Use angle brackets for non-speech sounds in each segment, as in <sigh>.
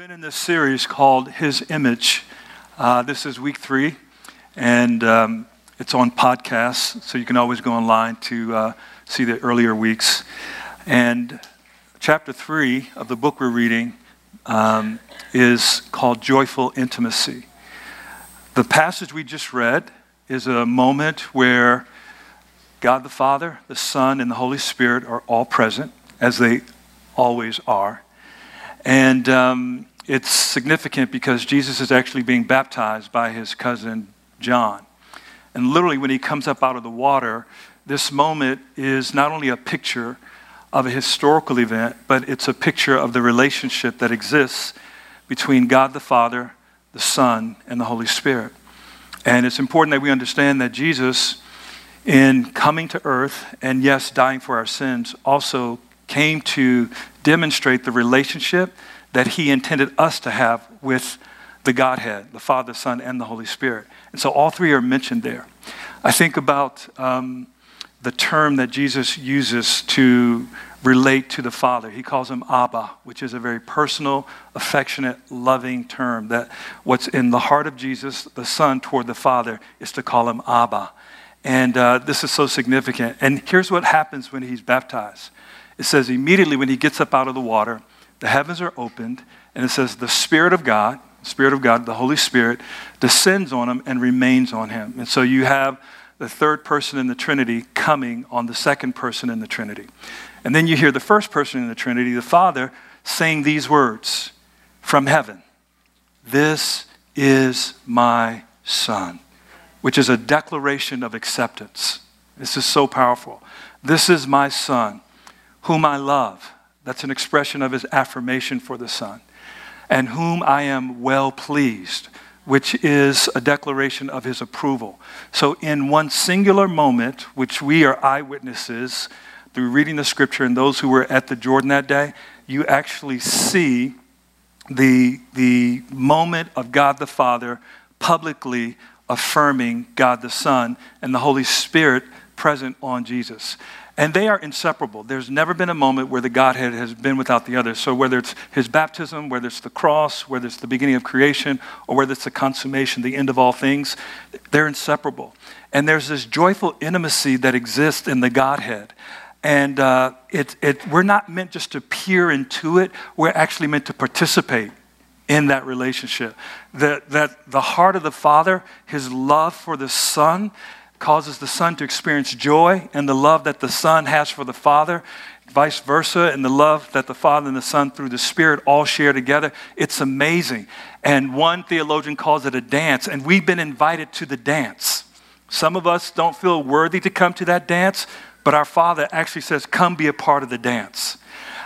been in this series called His Image. Uh, this is week three, and um, it's on podcasts, so you can always go online to uh, see the earlier weeks. And chapter three of the book we're reading um, is called Joyful Intimacy. The passage we just read is a moment where God the Father, the Son, and the Holy Spirit are all present, as they always are. And um, it's significant because Jesus is actually being baptized by his cousin John. And literally, when he comes up out of the water, this moment is not only a picture of a historical event, but it's a picture of the relationship that exists between God the Father, the Son, and the Holy Spirit. And it's important that we understand that Jesus, in coming to earth and yes, dying for our sins, also came to demonstrate the relationship that he intended us to have with the Godhead, the Father, Son, and the Holy Spirit. And so all three are mentioned there. I think about um, the term that Jesus uses to relate to the Father. He calls him Abba, which is a very personal, affectionate, loving term. That what's in the heart of Jesus, the Son, toward the Father, is to call him Abba. And uh, this is so significant. And here's what happens when he's baptized it says, immediately when he gets up out of the water, the heavens are opened, and it says, the Spirit of God, Spirit of God, the Holy Spirit, descends on him and remains on him. And so you have the third person in the Trinity coming on the second person in the Trinity. And then you hear the first person in the Trinity, the Father, saying these words from heaven This is my Son, which is a declaration of acceptance. This is so powerful. This is my Son whom I love. That's an expression of his affirmation for the Son. And whom I am well pleased, which is a declaration of his approval. So, in one singular moment, which we are eyewitnesses through reading the scripture and those who were at the Jordan that day, you actually see the, the moment of God the Father publicly affirming God the Son and the Holy Spirit present on Jesus. And they are inseparable. There's never been a moment where the Godhead has been without the other. So, whether it's his baptism, whether it's the cross, whether it's the beginning of creation, or whether it's the consummation, the end of all things, they're inseparable. And there's this joyful intimacy that exists in the Godhead. And uh, it, it, we're not meant just to peer into it, we're actually meant to participate in that relationship. That, that the heart of the Father, his love for the Son, causes the Son to experience joy and the love that the Son has for the Father, vice versa, and the love that the Father and the Son through the Spirit all share together. It's amazing. And one theologian calls it a dance, and we've been invited to the dance. Some of us don't feel worthy to come to that dance, but our Father actually says, Come be a part of the dance.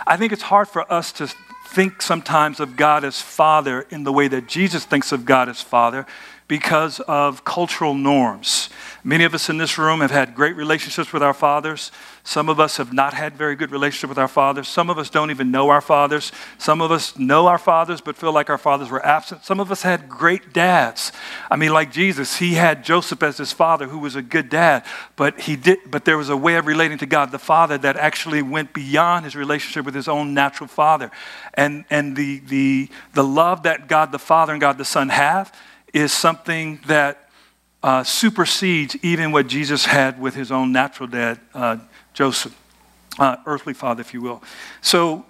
I think it's hard for us to think sometimes of God as Father in the way that Jesus thinks of God as Father because of cultural norms. Many of us in this room have had great relationships with our fathers. Some of us have not had very good relationship with our fathers. Some of us don't even know our fathers. Some of us know our fathers but feel like our fathers were absent. Some of us had great dads. I mean, like Jesus, he had Joseph as his father, who was a good dad, but he did. But there was a way of relating to God the Father that actually went beyond his relationship with his own natural father, and and the the the love that God the Father and God the Son have is something that uh, supersedes even what Jesus had with his own natural dad, uh, Joseph, uh, earthly father, if you will. So,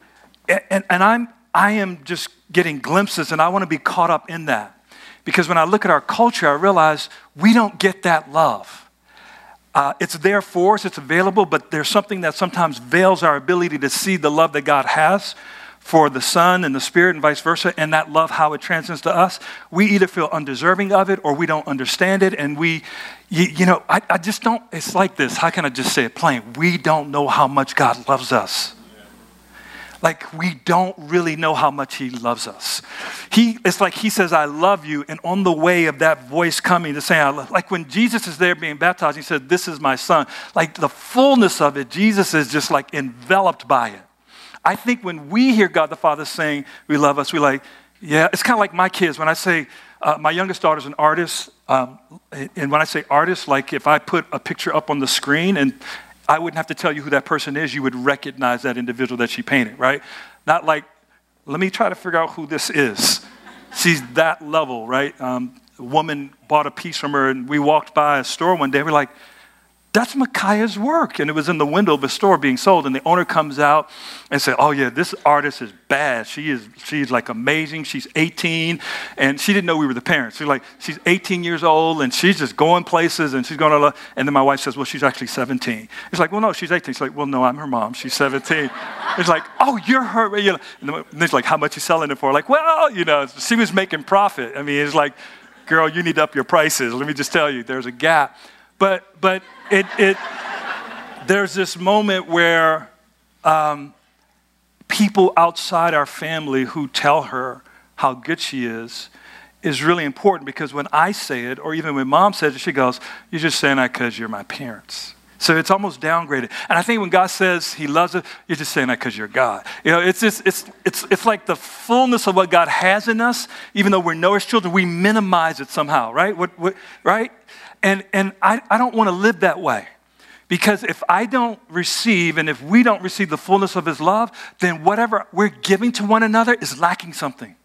and, and I'm, I am just getting glimpses, and I want to be caught up in that. Because when I look at our culture, I realize we don't get that love. Uh, it's there for us, it's available, but there's something that sometimes veils our ability to see the love that God has for the Son and the Spirit and vice versa, and that love, how it transcends to us, we either feel undeserving of it or we don't understand it. And we, you, you know, I, I just don't, it's like this. How can I just say it plain? We don't know how much God loves us. Like, we don't really know how much He loves us. He, it's like He says, I love you. And on the way of that voice coming to say, I love, like when Jesus is there being baptized, He said, This is my son. Like the fullness of it, Jesus is just like enveloped by it. I think when we hear God the Father saying, We love us, we like, yeah, it's kind of like my kids. When I say, uh, my youngest daughter's an artist, um, and when I say artist, like if I put a picture up on the screen and I wouldn't have to tell you who that person is, you would recognize that individual that she painted, right? Not like let me try to figure out who this is. She's that level, right? Um, a woman bought a piece from her, and we walked by a store one day. We're like, that's Micaiah's work. And it was in the window of a store being sold. And the owner comes out and said, Oh, yeah, this artist is bad. She is, she's like amazing. She's 18. And she didn't know we were the parents. She's like, she's 18 years old and she's just going places and she's going to, and then my wife says, Well, she's actually 17. It's like, Well, no, she's 18. She's like, Well, no, I'm her mom. She's 17. <laughs> it's like, Oh, you're her. And then she's like, How much you selling it for? Like, well, you know, she was making profit. I mean, it's like, Girl, you need to up your prices. Let me just tell you, there's a gap. But, but it, it, there's this moment where um, people outside our family who tell her how good she is is really important because when I say it, or even when mom says it, she goes, You're just saying that because you're my parents. So it's almost downgraded. And I think when God says He loves us, you're just saying that because you're God. You know, it's, just, it's, it's, it's like the fullness of what God has in us, even though we're Noah's children, we minimize it somehow, right? What, what, right? And, and I, I don't want to live that way. Because if I don't receive and if we don't receive the fullness of His love, then whatever we're giving to one another is lacking something.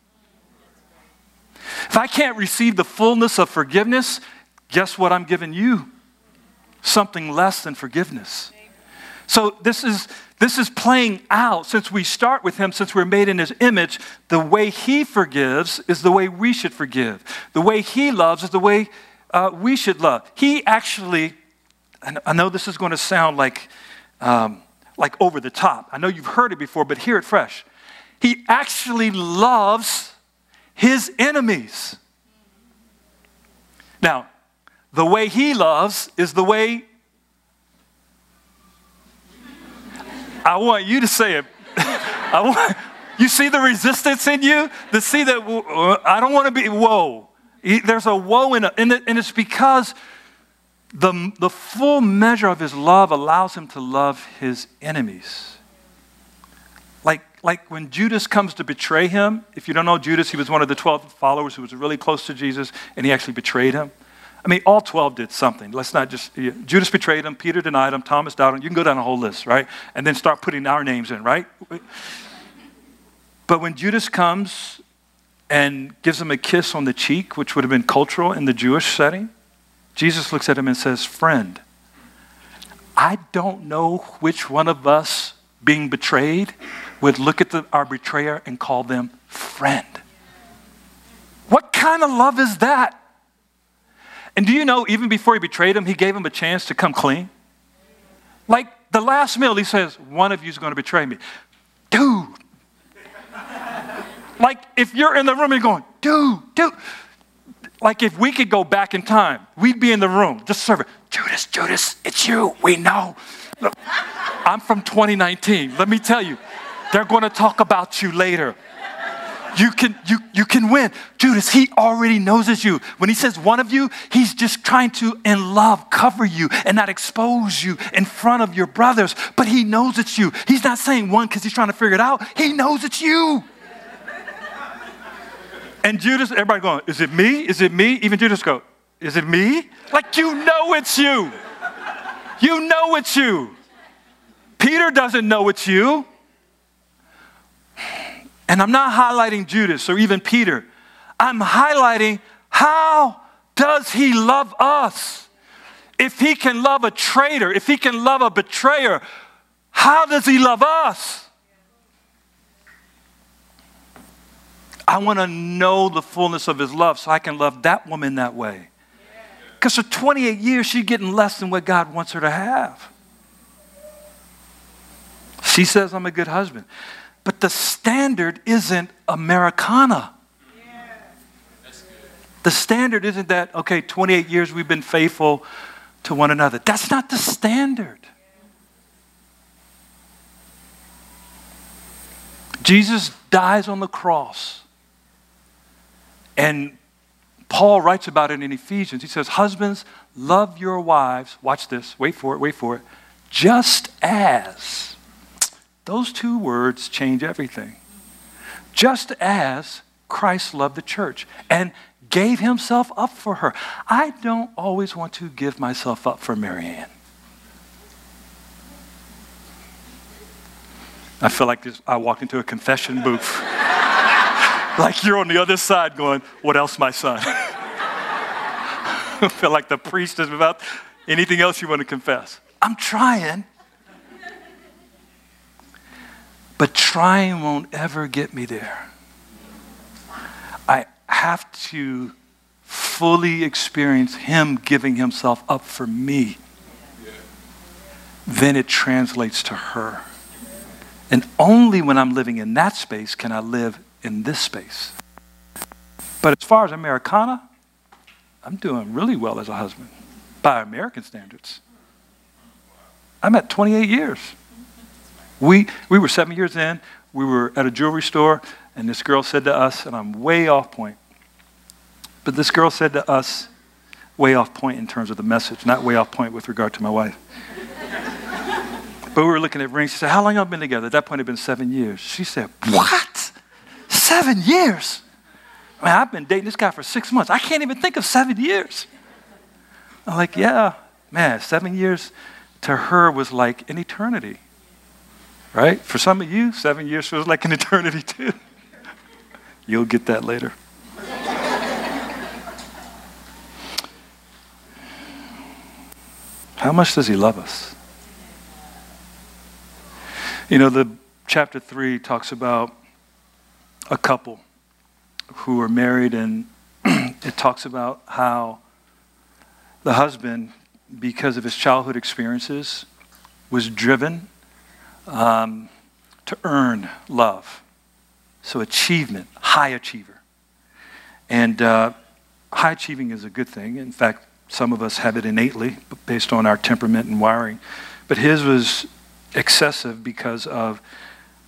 If I can't receive the fullness of forgiveness, guess what I'm giving you? Something less than forgiveness. So this is this is playing out since we start with him, since we're made in his image. The way he forgives is the way we should forgive. The way he loves is the way uh, we should love. He actually, I know this is going to sound like, um, like over the top. I know you've heard it before, but hear it fresh. He actually loves his enemies. Now, the way he loves is the way I want you to say it. <laughs> I want you see the resistance in you to see that I don't want to be whoa. There's a woe in it, and it's because the, the full measure of his love allows him to love his enemies. Like, like when Judas comes to betray him, if you don't know Judas, he was one of the 12 followers who was really close to Jesus, and he actually betrayed him. I mean, all 12 did something. Let's not just, Judas betrayed him, Peter denied him, Thomas doubted him. You can go down a whole list, right? And then start putting our names in, right? But when Judas comes and gives him a kiss on the cheek, which would have been cultural in the Jewish setting, Jesus looks at him and says, Friend, I don't know which one of us being betrayed would look at the, our betrayer and call them friend. What kind of love is that? And do you know, even before he betrayed him, he gave him a chance to come clean? Like the last meal, he says, One of you is going to betray me. Dude, like if you're in the room and you're going, dude, dude. Like if we could go back in time, we'd be in the room just serving. Judas, Judas, it's you. We know. I'm from 2019. Let me tell you, they're going to talk about you later. You can, you, you can win. Judas, he already knows it's you. When he says one of you, he's just trying to, in love, cover you and not expose you in front of your brothers. But he knows it's you. He's not saying one because he's trying to figure it out. He knows it's you. And Judas, everybody going, is it me? Is it me? Even Judas go, is it me? Like you know it's you. You know it's you. Peter doesn't know it's you. And I'm not highlighting Judas or even Peter. I'm highlighting how does he love us? If he can love a traitor, if he can love a betrayer, how does he love us? I want to know the fullness of his love so I can love that woman that way. Because for 28 years, she's getting less than what God wants her to have. She says, I'm a good husband. But the standard isn't Americana. The standard isn't that, okay, 28 years we've been faithful to one another. That's not the standard. Jesus dies on the cross and Paul writes about it in Ephesians. He says, Husbands, love your wives. Watch this. Wait for it. Wait for it. Just as. Those two words change everything. Just as Christ loved the church and gave himself up for her. I don't always want to give myself up for Marianne. I feel like this, I walked into a confession booth. <laughs> like you're on the other side going, What else, my son? <laughs> I feel like the priest is about anything else you want to confess. I'm trying. But trying won't ever get me there. I have to fully experience Him giving Himself up for me. Then it translates to her. And only when I'm living in that space can I live in this space. But as far as Americana, I'm doing really well as a husband by American standards. I'm at 28 years. We, we were seven years in, we were at a jewelry store, and this girl said to us, and I'm way off point, but this girl said to us, way off point in terms of the message, not way off point with regard to my wife. <laughs> but we were looking at rings. She said, How long you been together? At that point, it had been seven years. She said, What? Seven years? I mean, I've been dating this guy for six months. I can't even think of seven years. I'm like, Yeah, man, seven years to her was like an eternity. Right? For some of you, seven years feels like an <laughs> eternity too. You'll get that later. How much does he love us? You know, the chapter 3 talks about a couple who are married, and <clears throat> it talks about how the husband, because of his childhood experiences, was driven um, to earn love. So, achievement, high achiever. And uh, high achieving is a good thing. In fact, some of us have it innately based on our temperament and wiring. But his was excessive because of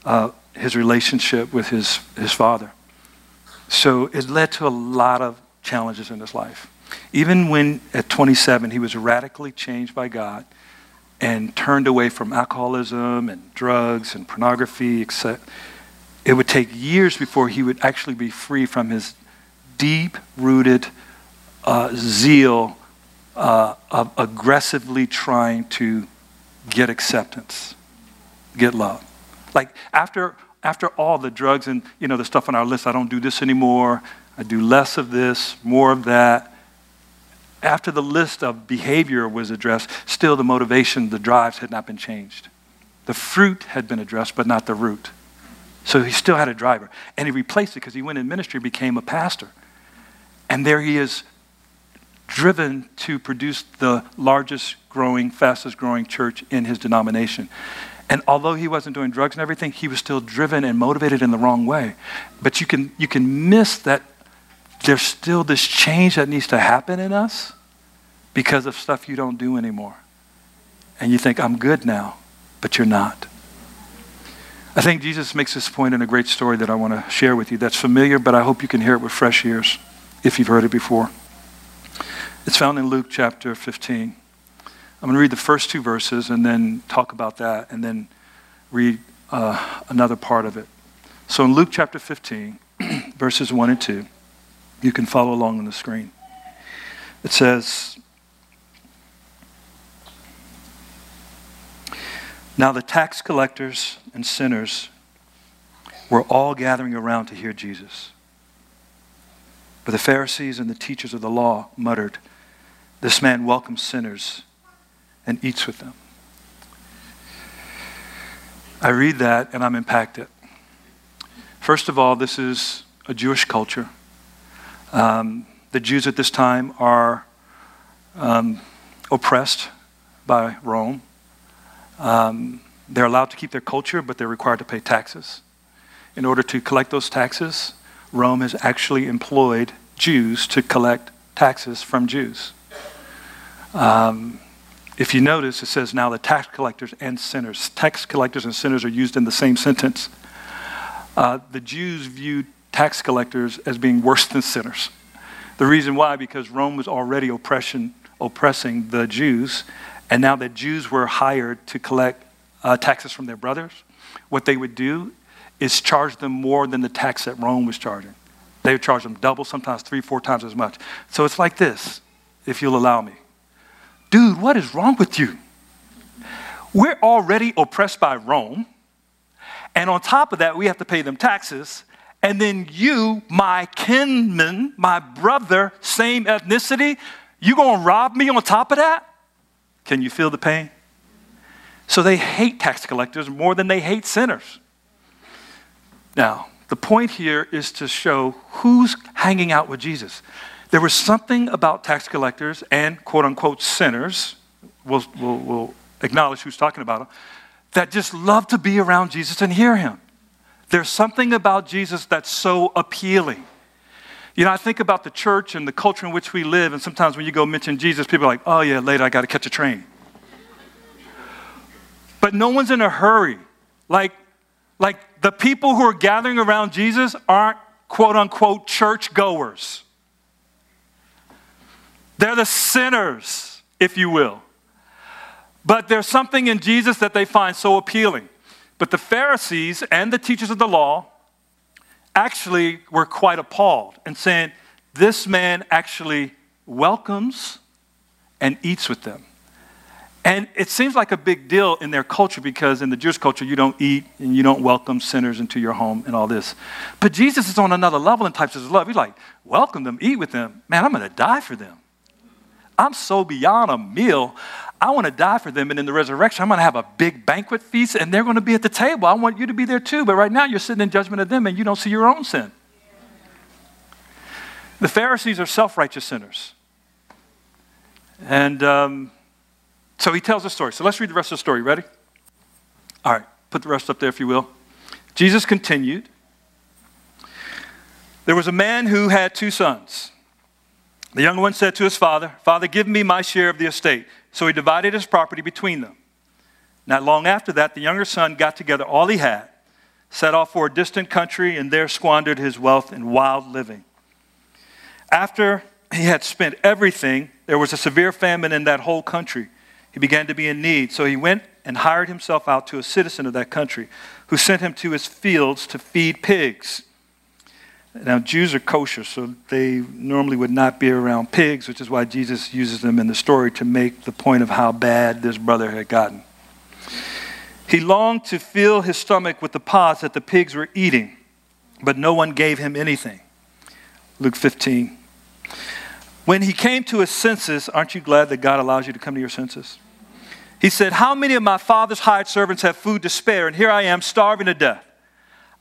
uh, his relationship with his, his father. So it led to a lot of challenges in his life. Even when at 27 he was radically changed by God and turned away from alcoholism and drugs and pornography, etc., it would take years before he would actually be free from his deep rooted uh, zeal uh, of aggressively trying to get acceptance, get love. Like after after all the drugs and you know the stuff on our list, I don't do this anymore. I do less of this, more of that. After the list of behavior was addressed, still the motivation, the drives had not been changed. The fruit had been addressed, but not the root. So he still had a driver. And he replaced it because he went in ministry, became a pastor. And there he is driven to produce the largest growing, fastest growing church in his denomination. And although he wasn't doing drugs and everything, he was still driven and motivated in the wrong way. But you can, you can miss that there's still this change that needs to happen in us because of stuff you don't do anymore. And you think, I'm good now, but you're not. I think Jesus makes this point in a great story that I want to share with you that's familiar, but I hope you can hear it with fresh ears if you've heard it before. It's found in Luke chapter 15. I'm going to read the first two verses and then talk about that and then read uh, another part of it. So in Luke chapter 15, <clears throat> verses 1 and 2, you can follow along on the screen. It says, Now the tax collectors and sinners were all gathering around to hear Jesus. But the Pharisees and the teachers of the law muttered, this man welcomes sinners and eats with them. I read that and I'm impacted. First of all, this is a Jewish culture. Um, the Jews at this time are um, oppressed by Rome. Um, they're allowed to keep their culture, but they're required to pay taxes. In order to collect those taxes, Rome has actually employed Jews to collect taxes from Jews. Um, if you notice, it says now the tax collectors and sinners. Tax collectors and sinners are used in the same sentence. Uh, the Jews viewed tax collectors as being worse than sinners. The reason why, because Rome was already oppression, oppressing the Jews, and now that Jews were hired to collect uh, taxes from their brothers, what they would do is charge them more than the tax that Rome was charging. They would charge them double, sometimes three, four times as much. So it's like this, if you'll allow me. Dude, what is wrong with you? We're already oppressed by Rome. And on top of that, we have to pay them taxes. and then you, my kinman, my brother, same ethnicity, you gonna rob me on top of that? Can you feel the pain? So they hate tax collectors more than they hate sinners. Now, the point here is to show who's hanging out with Jesus. There was something about tax collectors and quote unquote sinners, we'll, we'll, we'll acknowledge who's talking about them, that just love to be around Jesus and hear him. There's something about Jesus that's so appealing. You know, I think about the church and the culture in which we live, and sometimes when you go mention Jesus, people are like, oh, yeah, later I got to catch a train. But no one's in a hurry. Like, like the people who are gathering around Jesus aren't quote unquote church goers. They're the sinners, if you will. But there's something in Jesus that they find so appealing. But the Pharisees and the teachers of the law actually were quite appalled and saying, This man actually welcomes and eats with them. And it seems like a big deal in their culture because in the Jewish culture, you don't eat and you don't welcome sinners into your home and all this. But Jesus is on another level in types of love. He's like, welcome them, eat with them. Man, I'm going to die for them. I'm so beyond a meal. I want to die for them. And in the resurrection, I'm going to have a big banquet feast and they're going to be at the table. I want you to be there too. But right now, you're sitting in judgment of them and you don't see your own sin. The Pharisees are self righteous sinners. And um, so he tells a story. So let's read the rest of the story. Ready? All right, put the rest up there if you will. Jesus continued. There was a man who had two sons. The younger one said to his father, Father, give me my share of the estate. So he divided his property between them. Not long after that, the younger son got together all he had, set off for a distant country, and there squandered his wealth in wild living. After he had spent everything, there was a severe famine in that whole country. He began to be in need, so he went and hired himself out to a citizen of that country who sent him to his fields to feed pigs. Now, Jews are kosher, so they normally would not be around pigs, which is why Jesus uses them in the story to make the point of how bad this brother had gotten. He longed to fill his stomach with the pods that the pigs were eating, but no one gave him anything. Luke 15. When he came to his senses, aren't you glad that God allows you to come to your senses? He said, How many of my father's hired servants have food to spare, and here I am starving to death?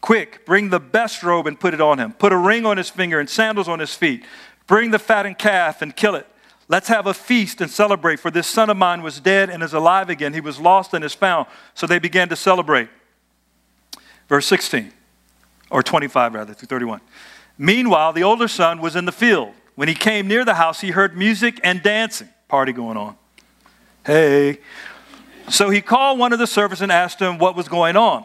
Quick, bring the best robe and put it on him. Put a ring on his finger and sandals on his feet. Bring the fattened calf and kill it. Let's have a feast and celebrate, for this son of mine was dead and is alive again. He was lost and is found. So they began to celebrate. Verse 16, or 25 rather, through 31. Meanwhile, the older son was in the field. When he came near the house, he heard music and dancing. Party going on. Hey. So he called one of the servants and asked him what was going on.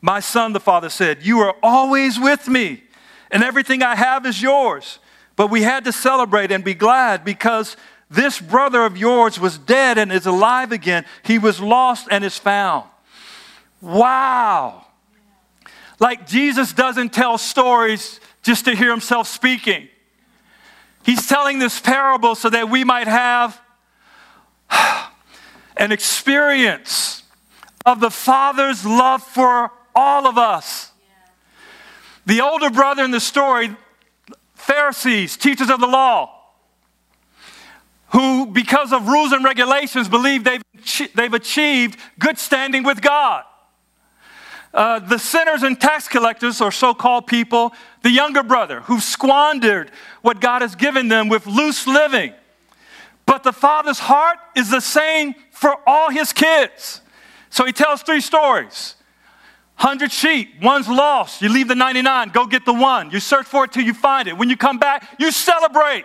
My son, the father said, You are always with me, and everything I have is yours. But we had to celebrate and be glad because this brother of yours was dead and is alive again. He was lost and is found. Wow. Like Jesus doesn't tell stories just to hear himself speaking. He's telling this parable so that we might have <sighs> an experience of the Father's love for all of us. The older brother in the story, Pharisees, teachers of the law, who, because of rules and regulations, believe they've, they've achieved good standing with God. Uh, the sinners and tax collectors, or so called people, the younger brother who squandered what God has given them with loose living. But the father's heart is the same for all his kids. So he tells three stories 100 sheep, one's lost. You leave the 99, go get the one. You search for it till you find it. When you come back, you celebrate.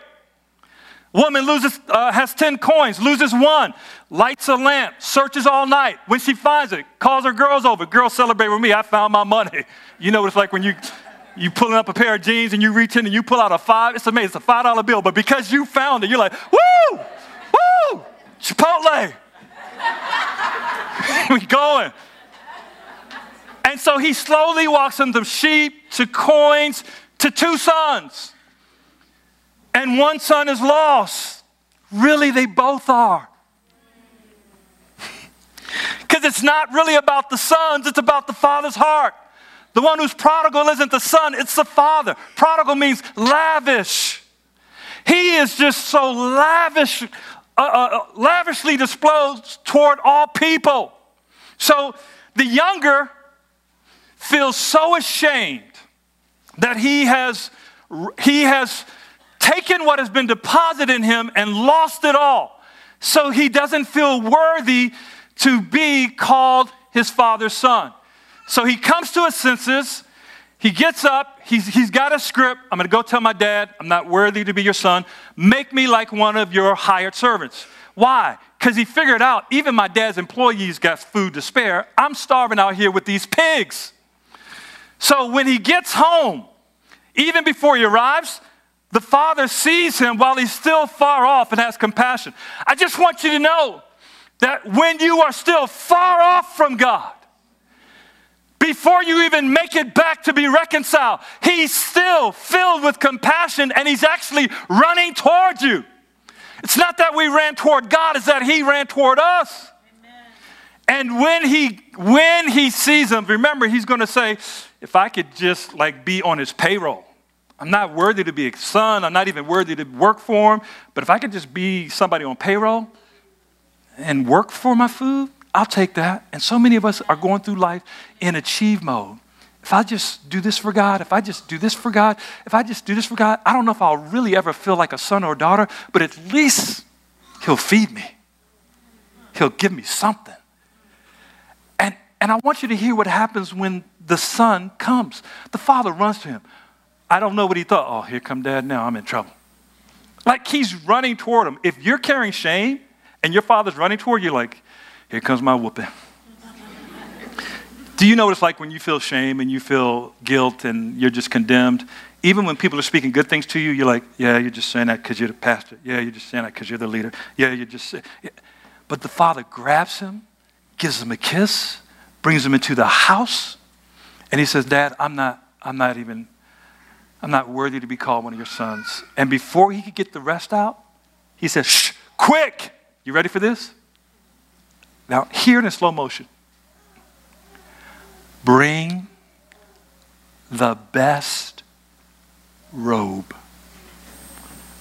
Woman loses, uh, has 10 coins, loses one, lights a lamp, searches all night. When she finds it, calls her girls over. Girls celebrate with me. I found my money. <laughs> You know what it's like when you you pulling up a pair of jeans and you reach in and you pull out a five. It's amazing. It's a five dollar bill, but because you found it, you're like, woo, woo, Chipotle. <laughs> we going. And so he slowly walks from the sheep to coins to two sons. And one son is lost. Really, they both are. <laughs> Because it's not really about the sons, it's about the father's heart. The one who's prodigal isn't the son, it's the father. Prodigal means lavish. He is just so lavish, uh, uh, uh lavishly disposed toward all people. So the younger feels so ashamed that he has, he has taken what has been deposited in him and lost it all. So he doesn't feel worthy to be called his father's son. So he comes to his senses. He gets up. He's, he's got a script. I'm going to go tell my dad, I'm not worthy to be your son. Make me like one of your hired servants. Why? Because he figured out even my dad's employees got food to spare. I'm starving out here with these pigs. So when he gets home, even before he arrives, the father sees him while he's still far off and has compassion. I just want you to know that when you are still far off from God, before you even make it back to be reconciled, he's still filled with compassion and he's actually running toward you. It's not that we ran toward God, it's that he ran toward us. And when he when he sees him, remember he's going to say, if I could just like be on his payroll. I'm not worthy to be a son, I'm not even worthy to work for him, but if I could just be somebody on payroll and work for my food, I'll take that. And so many of us are going through life in achieve mode. If I just do this for God, if I just do this for God, if I just do this for God, I don't know if I'll really ever feel like a son or a daughter, but at least He'll feed me. He'll give me something. And I want you to hear what happens when the son comes. The father runs to him. I don't know what he thought. Oh, here come dad now. I'm in trouble. Like he's running toward him. If you're carrying shame and your father's running toward you, like, here comes my whooping. Do you know what it's like when you feel shame and you feel guilt and you're just condemned? Even when people are speaking good things to you, you're like, yeah, you're just saying that because you're the pastor. Yeah, you're just saying that because you're the leader. Yeah, you're just. Yeah. But the father grabs him, gives him a kiss, brings him into the house, and he says, Dad, I'm not, I'm not even, I'm not worthy to be called one of your sons. And before he could get the rest out, he says, Shh, quick! You ready for this? Now, here in slow motion. Bring the best robe.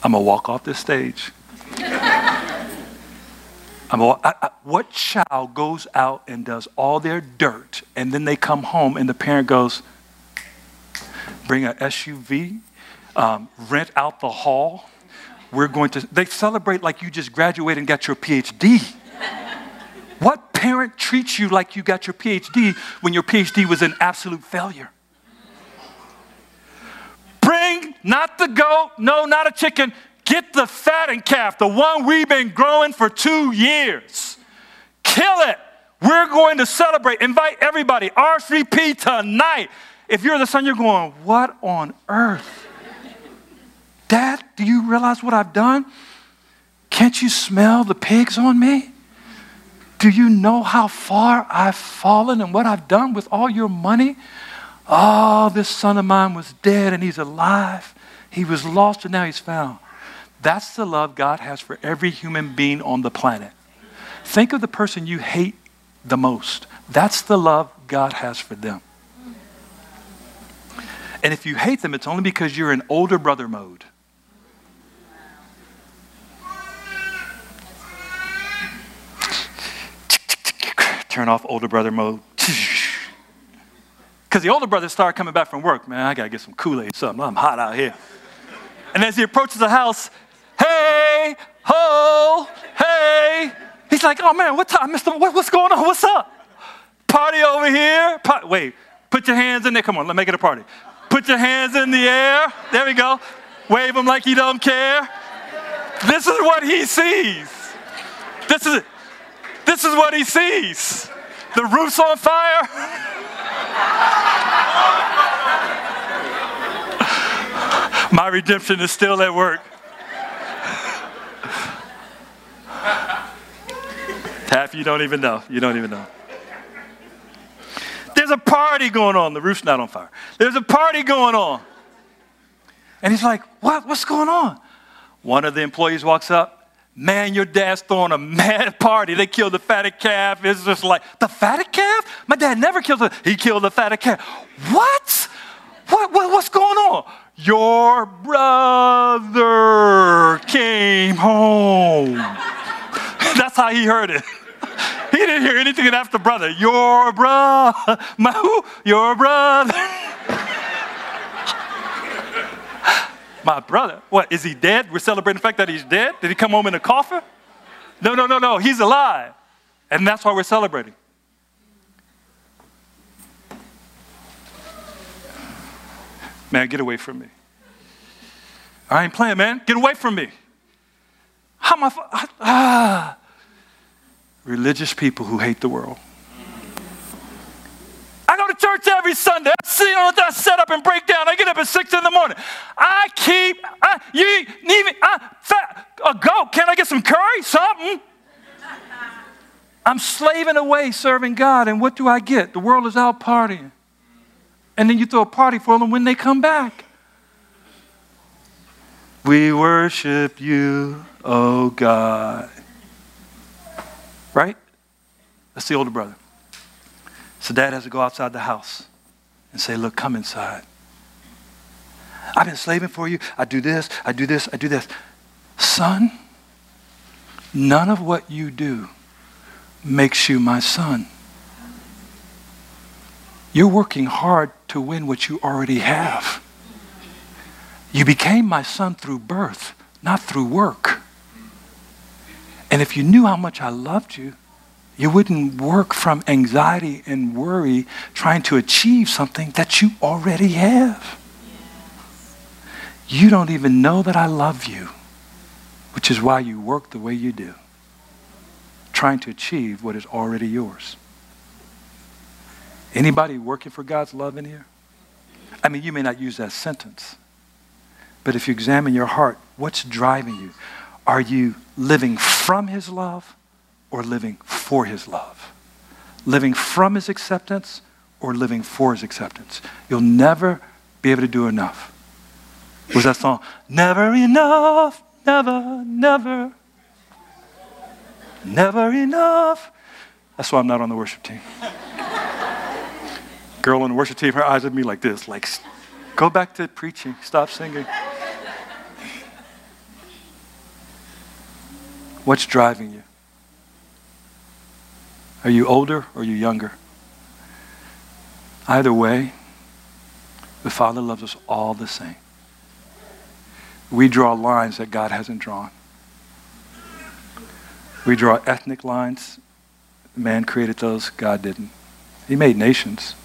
I'm going to walk off this stage. <laughs> I, I, what child goes out and does all their dirt and then they come home and the parent goes, bring an SUV, um, rent out the hall. We're going to, they celebrate like you just graduated and got your PhD. what parent treats you like you got your PhD when your PhD was an absolute failure? Bring not the goat, no, not a chicken, Get the fattened calf, the one we've been growing for two years. Kill it. We're going to celebrate. Invite everybody. RSVP tonight. If you're the son, you're going, What on earth? Dad, do you realize what I've done? Can't you smell the pigs on me? Do you know how far I've fallen and what I've done with all your money? Oh, this son of mine was dead and he's alive. He was lost and now he's found. That's the love God has for every human being on the planet. Think of the person you hate the most. That's the love God has for them. And if you hate them, it's only because you're in older brother mode. Turn off older brother mode. <laughs> Because the older brother start coming back from work. Man, I got to get some Kool Aid, something. I'm hot out here. And as he approaches the house, Hey, ho, hey. He's like, oh man, what time, Mr. What, what's going on? What's up? Party over here. Wait, put your hands in there. Come on, let's make it a party. Put your hands in the air. There we go. Wave them like you don't care. This is what he sees. This is this is what he sees. The roof's on fire. <laughs> My redemption is still at work. Half you don't even know. You don't even know. There's a party going on. The roof's not on fire. There's a party going on. And he's like, What? What's going on? One of the employees walks up. Man, your dad's throwing a mad party. They killed the fatted calf. It's just like, the fatted calf? My dad never killed it. He killed the fatted calf. What? What, what? What's going on? Your brother came home. <laughs> That's how he heard it. <laughs> He didn't hear anything after brother. Your brother, <laughs> my who? Your brother. <laughs> my brother. What, is he dead? We're celebrating the fact that he's dead? Did he come home in a coffin? No, no, no, no. He's alive. And that's why we're celebrating. Man, get away from me. I ain't playing, man. Get away from me. How am I? Ah. Religious people who hate the world. I go to church every Sunday. I see on that set up and break down. I get up at six in the morning. I keep, I, you even, I, fat, a goat. Can I get some curry? Something. I'm slaving away serving God, and what do I get? The world is out partying. And then you throw a party for them when they come back. We worship you, oh God. Right? That's the older brother. So dad has to go outside the house and say, Look, come inside. I've been slaving for you. I do this, I do this, I do this. Son, none of what you do makes you my son. You're working hard to win what you already have. You became my son through birth, not through work. And if you knew how much I loved you, you wouldn't work from anxiety and worry trying to achieve something that you already have. You don't even know that I love you, which is why you work the way you do, trying to achieve what is already yours. Anybody working for God's love in here? I mean, you may not use that sentence, but if you examine your heart, what's driving you? Are you living from His love or living for His love? Living from His acceptance or living for His acceptance? You'll never be able to do enough. Was that song? Never enough, never, never, never enough. That's why I'm not on the worship team. Girl on the worship team, her eyes at me like this, like, go back to preaching, stop singing. What's driving you? Are you older or are you younger? Either way, the Father loves us all the same. We draw lines that God hasn't drawn. We draw ethnic lines. Man created those, God didn't. He made nations,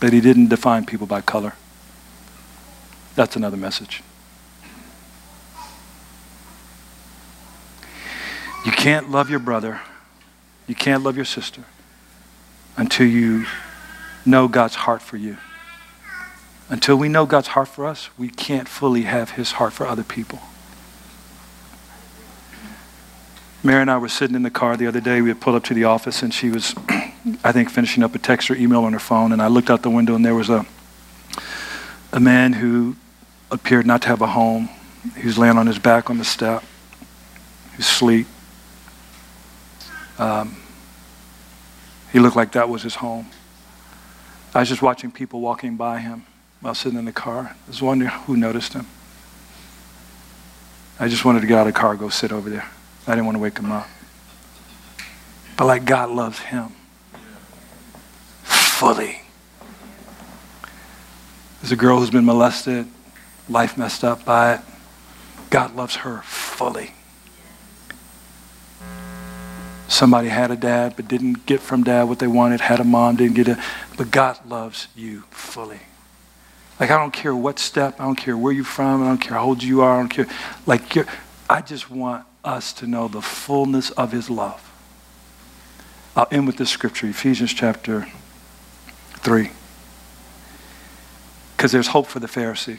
but He didn't define people by color. That's another message. You can't love your brother, you can't love your sister until you know God's heart for you. Until we know God's heart for us, we can't fully have His heart for other people. Mary and I were sitting in the car the other day. We had pulled up to the office, and she was, <clears throat> I think, finishing up a text or email on her phone. And I looked out the window, and there was a, a man who appeared not to have a home. He was laying on his back on the step. He was asleep. Um, he looked like that was his home. I was just watching people walking by him while sitting in the car. I was wondering who noticed him. I just wanted to get out of the car, go sit over there. I didn't want to wake him up. But like God loves him fully. There's a girl who's been molested, life messed up by it. God loves her fully. Somebody had a dad but didn't get from dad what they wanted, had a mom, didn't get it. But God loves you fully. Like, I don't care what step, I don't care where you're from, I don't care how old you are, I don't care. Like, I just want us to know the fullness of his love. I'll end with this scripture, Ephesians chapter 3. Because there's hope for the Pharisee.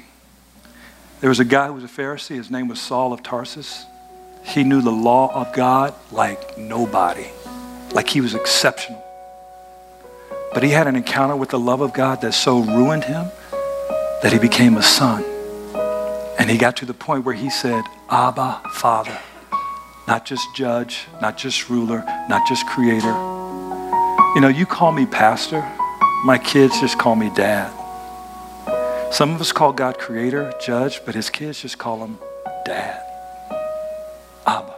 There was a guy who was a Pharisee, his name was Saul of Tarsus. He knew the law of God like nobody, like he was exceptional. But he had an encounter with the love of God that so ruined him that he became a son. And he got to the point where he said, Abba, Father. Not just judge, not just ruler, not just creator. You know, you call me pastor, my kids just call me dad. Some of us call God creator, judge, but his kids just call him dad. Abba.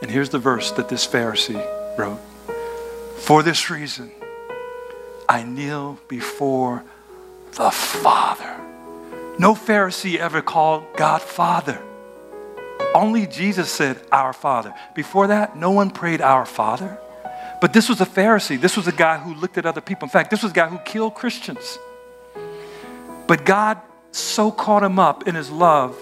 And here's the verse that this Pharisee wrote For this reason, I kneel before the Father. No Pharisee ever called God Father. Only Jesus said, Our Father. Before that, no one prayed, Our Father. But this was a Pharisee. This was a guy who looked at other people. In fact, this was a guy who killed Christians. But God so caught him up in his love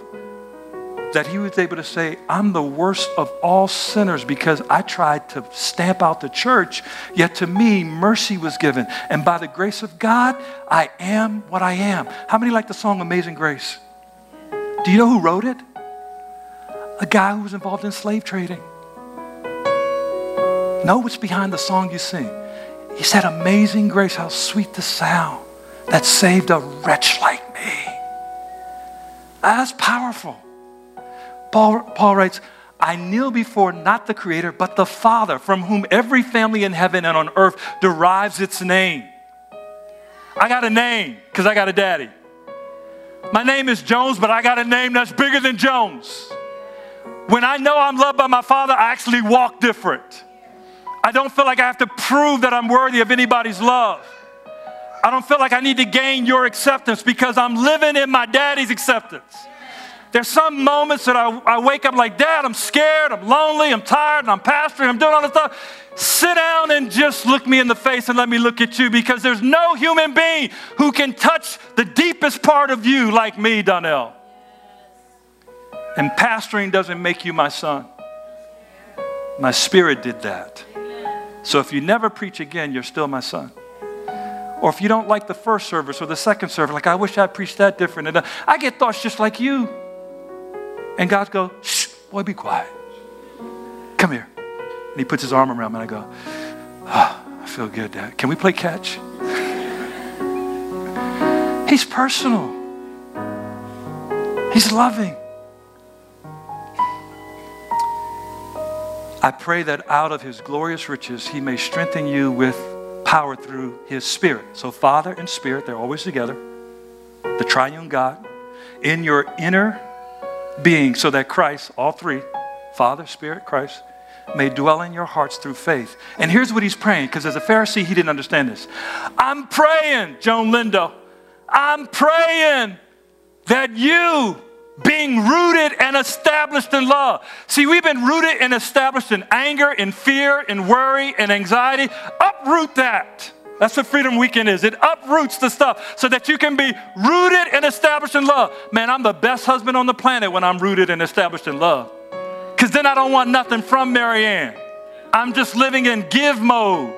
that he was able to say, I'm the worst of all sinners because I tried to stamp out the church, yet to me, mercy was given. And by the grace of God, I am what I am. How many like the song Amazing Grace? Do you know who wrote it? A guy who was involved in slave trading. Know what's behind the song you sing. He said, Amazing grace, how sweet the sound that saved a wretch like me. That's powerful. Paul, Paul writes, I kneel before not the Creator, but the Father, from whom every family in heaven and on earth derives its name. I got a name because I got a daddy. My name is Jones, but I got a name that's bigger than Jones. When I know I'm loved by my Father, I actually walk different. I don't feel like I have to prove that I'm worthy of anybody's love. I don't feel like I need to gain your acceptance because I'm living in my daddy's acceptance. There's some moments that I, I wake up like, Dad, I'm scared, I'm lonely, I'm tired, and I'm pastoring, I'm doing all this stuff. Sit down and just look me in the face and let me look at you because there's no human being who can touch the deepest part of you like me, Donnell. And pastoring doesn't make you my son. My spirit did that. So if you never preach again, you're still my son. Or if you don't like the first service or the second service, like, I wish I preached that different. And uh, I get thoughts just like you. And God goes, shh, boy, be quiet. Come here. And he puts his arm around me and I go, oh, I feel good, Dad. Can we play catch? He's personal. He's loving. I pray that out of his glorious riches, he may strengthen you with power through his spirit. So, Father and Spirit, they're always together. The triune God in your inner being so that Christ, all three, Father, Spirit, Christ, may dwell in your hearts through faith. And here's what he's praying, because as a Pharisee, he didn't understand this. I'm praying, Joan Lindo, I'm praying that you, being rooted and established in love. See, we've been rooted and established in anger, in fear, in worry, and anxiety. Uproot that. That's what Freedom Weekend is. It uproots the stuff so that you can be rooted and established in love. Man, I'm the best husband on the planet when I'm rooted and established in love. Because then I don't want nothing from Marianne. I'm just living in give mode.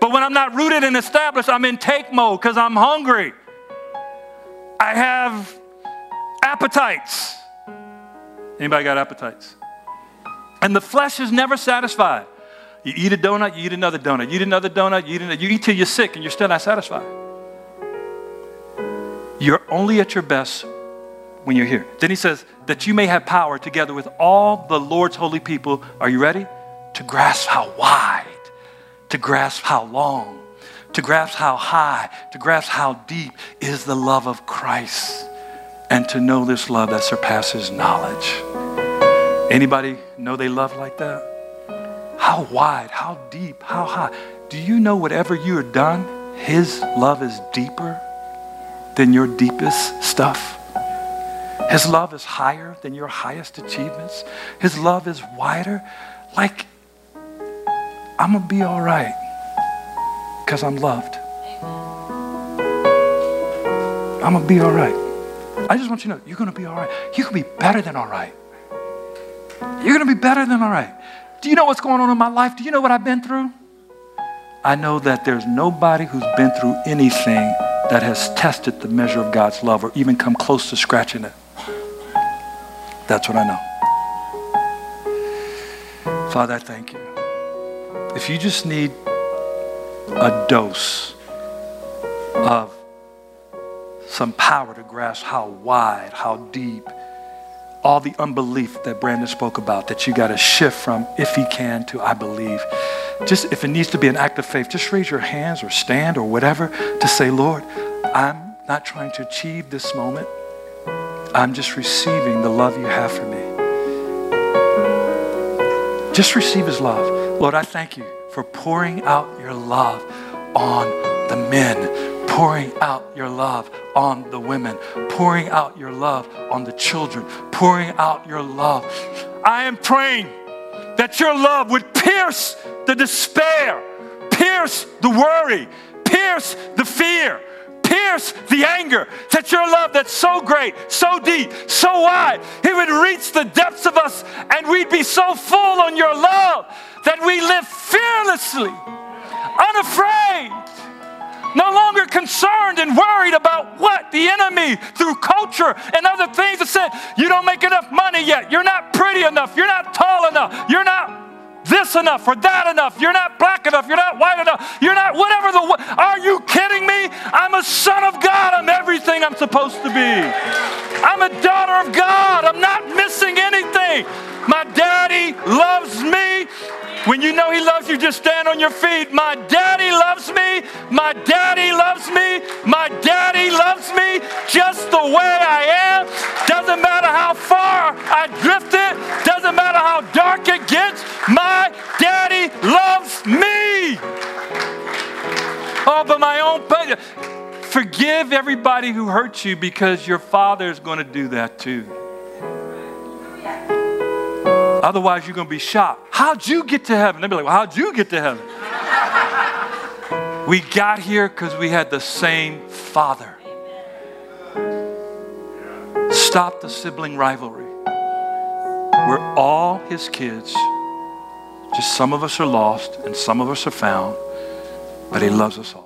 But when I'm not rooted and established, I'm in take mode because I'm hungry. I have appetites. Anybody got appetites? And the flesh is never satisfied. You eat a donut, you eat another donut. You eat another donut, you eat another. You eat till you're sick and you're still not satisfied. You're only at your best when you're here. Then he says, that you may have power together with all the Lord's holy people. Are you ready? To grasp how wide, to grasp how long, to grasp how high, to grasp how deep is the love of Christ, and to know this love that surpasses knowledge. Anybody know they love like that? How wide, how deep, how high. Do you know whatever you are done, His love is deeper than your deepest stuff? His love is higher than your highest achievements. His love is wider. Like, I'm going to be all right because I'm loved. I'm going to be all right. I just want you to know you're going to be all right. You can be better than all right. You're going to be better than all right. Do you know what's going on in my life? Do you know what I've been through? I know that there's nobody who's been through anything that has tested the measure of God's love or even come close to scratching it. That's what I know. Father, I thank you. If you just need a dose of some power to grasp how wide, how deep, all the unbelief that Brandon spoke about, that you got to shift from if he can to I believe. Just if it needs to be an act of faith, just raise your hands or stand or whatever to say, Lord, I'm not trying to achieve this moment. I'm just receiving the love you have for me. Just receive his love. Lord, I thank you for pouring out your love on the men, pouring out your love on the women, pouring out your love on the children, pouring out your love. I am praying that your love would pierce the despair, pierce the worry, pierce the fear, pierce the anger, that your love that's so great, so deep, so wide, it would reach the depths of us and we'd be so full on your love that we live fearlessly, unafraid, no longer concerned and worried about what the enemy through culture and other things that said, you don't make enough money yet, you're not pretty enough, you're not tall enough, you're not this enough or that enough. You're not black enough. You're not white enough. You're not whatever the. Are you kidding me? I'm a son of God. I'm everything I'm supposed to be. I'm a daughter of God. I'm not missing anything. My daddy loves me. When you know he loves you, just stand on your feet. My daddy loves me. My daddy loves me. My daddy loves me just the way I am. Doesn't matter how far I drifted. Doesn't matter how dark it gets. My daddy loves me. Oh, but my own forgive everybody who hurt you because your father is going to do that too. Otherwise, you're going to be shocked. How'd you get to heaven? They'll be like, well, how'd you get to heaven? we got here because we had the same father. Stop the sibling rivalry. We're all his kids. Just some of us are lost and some of us are found, but he loves us all.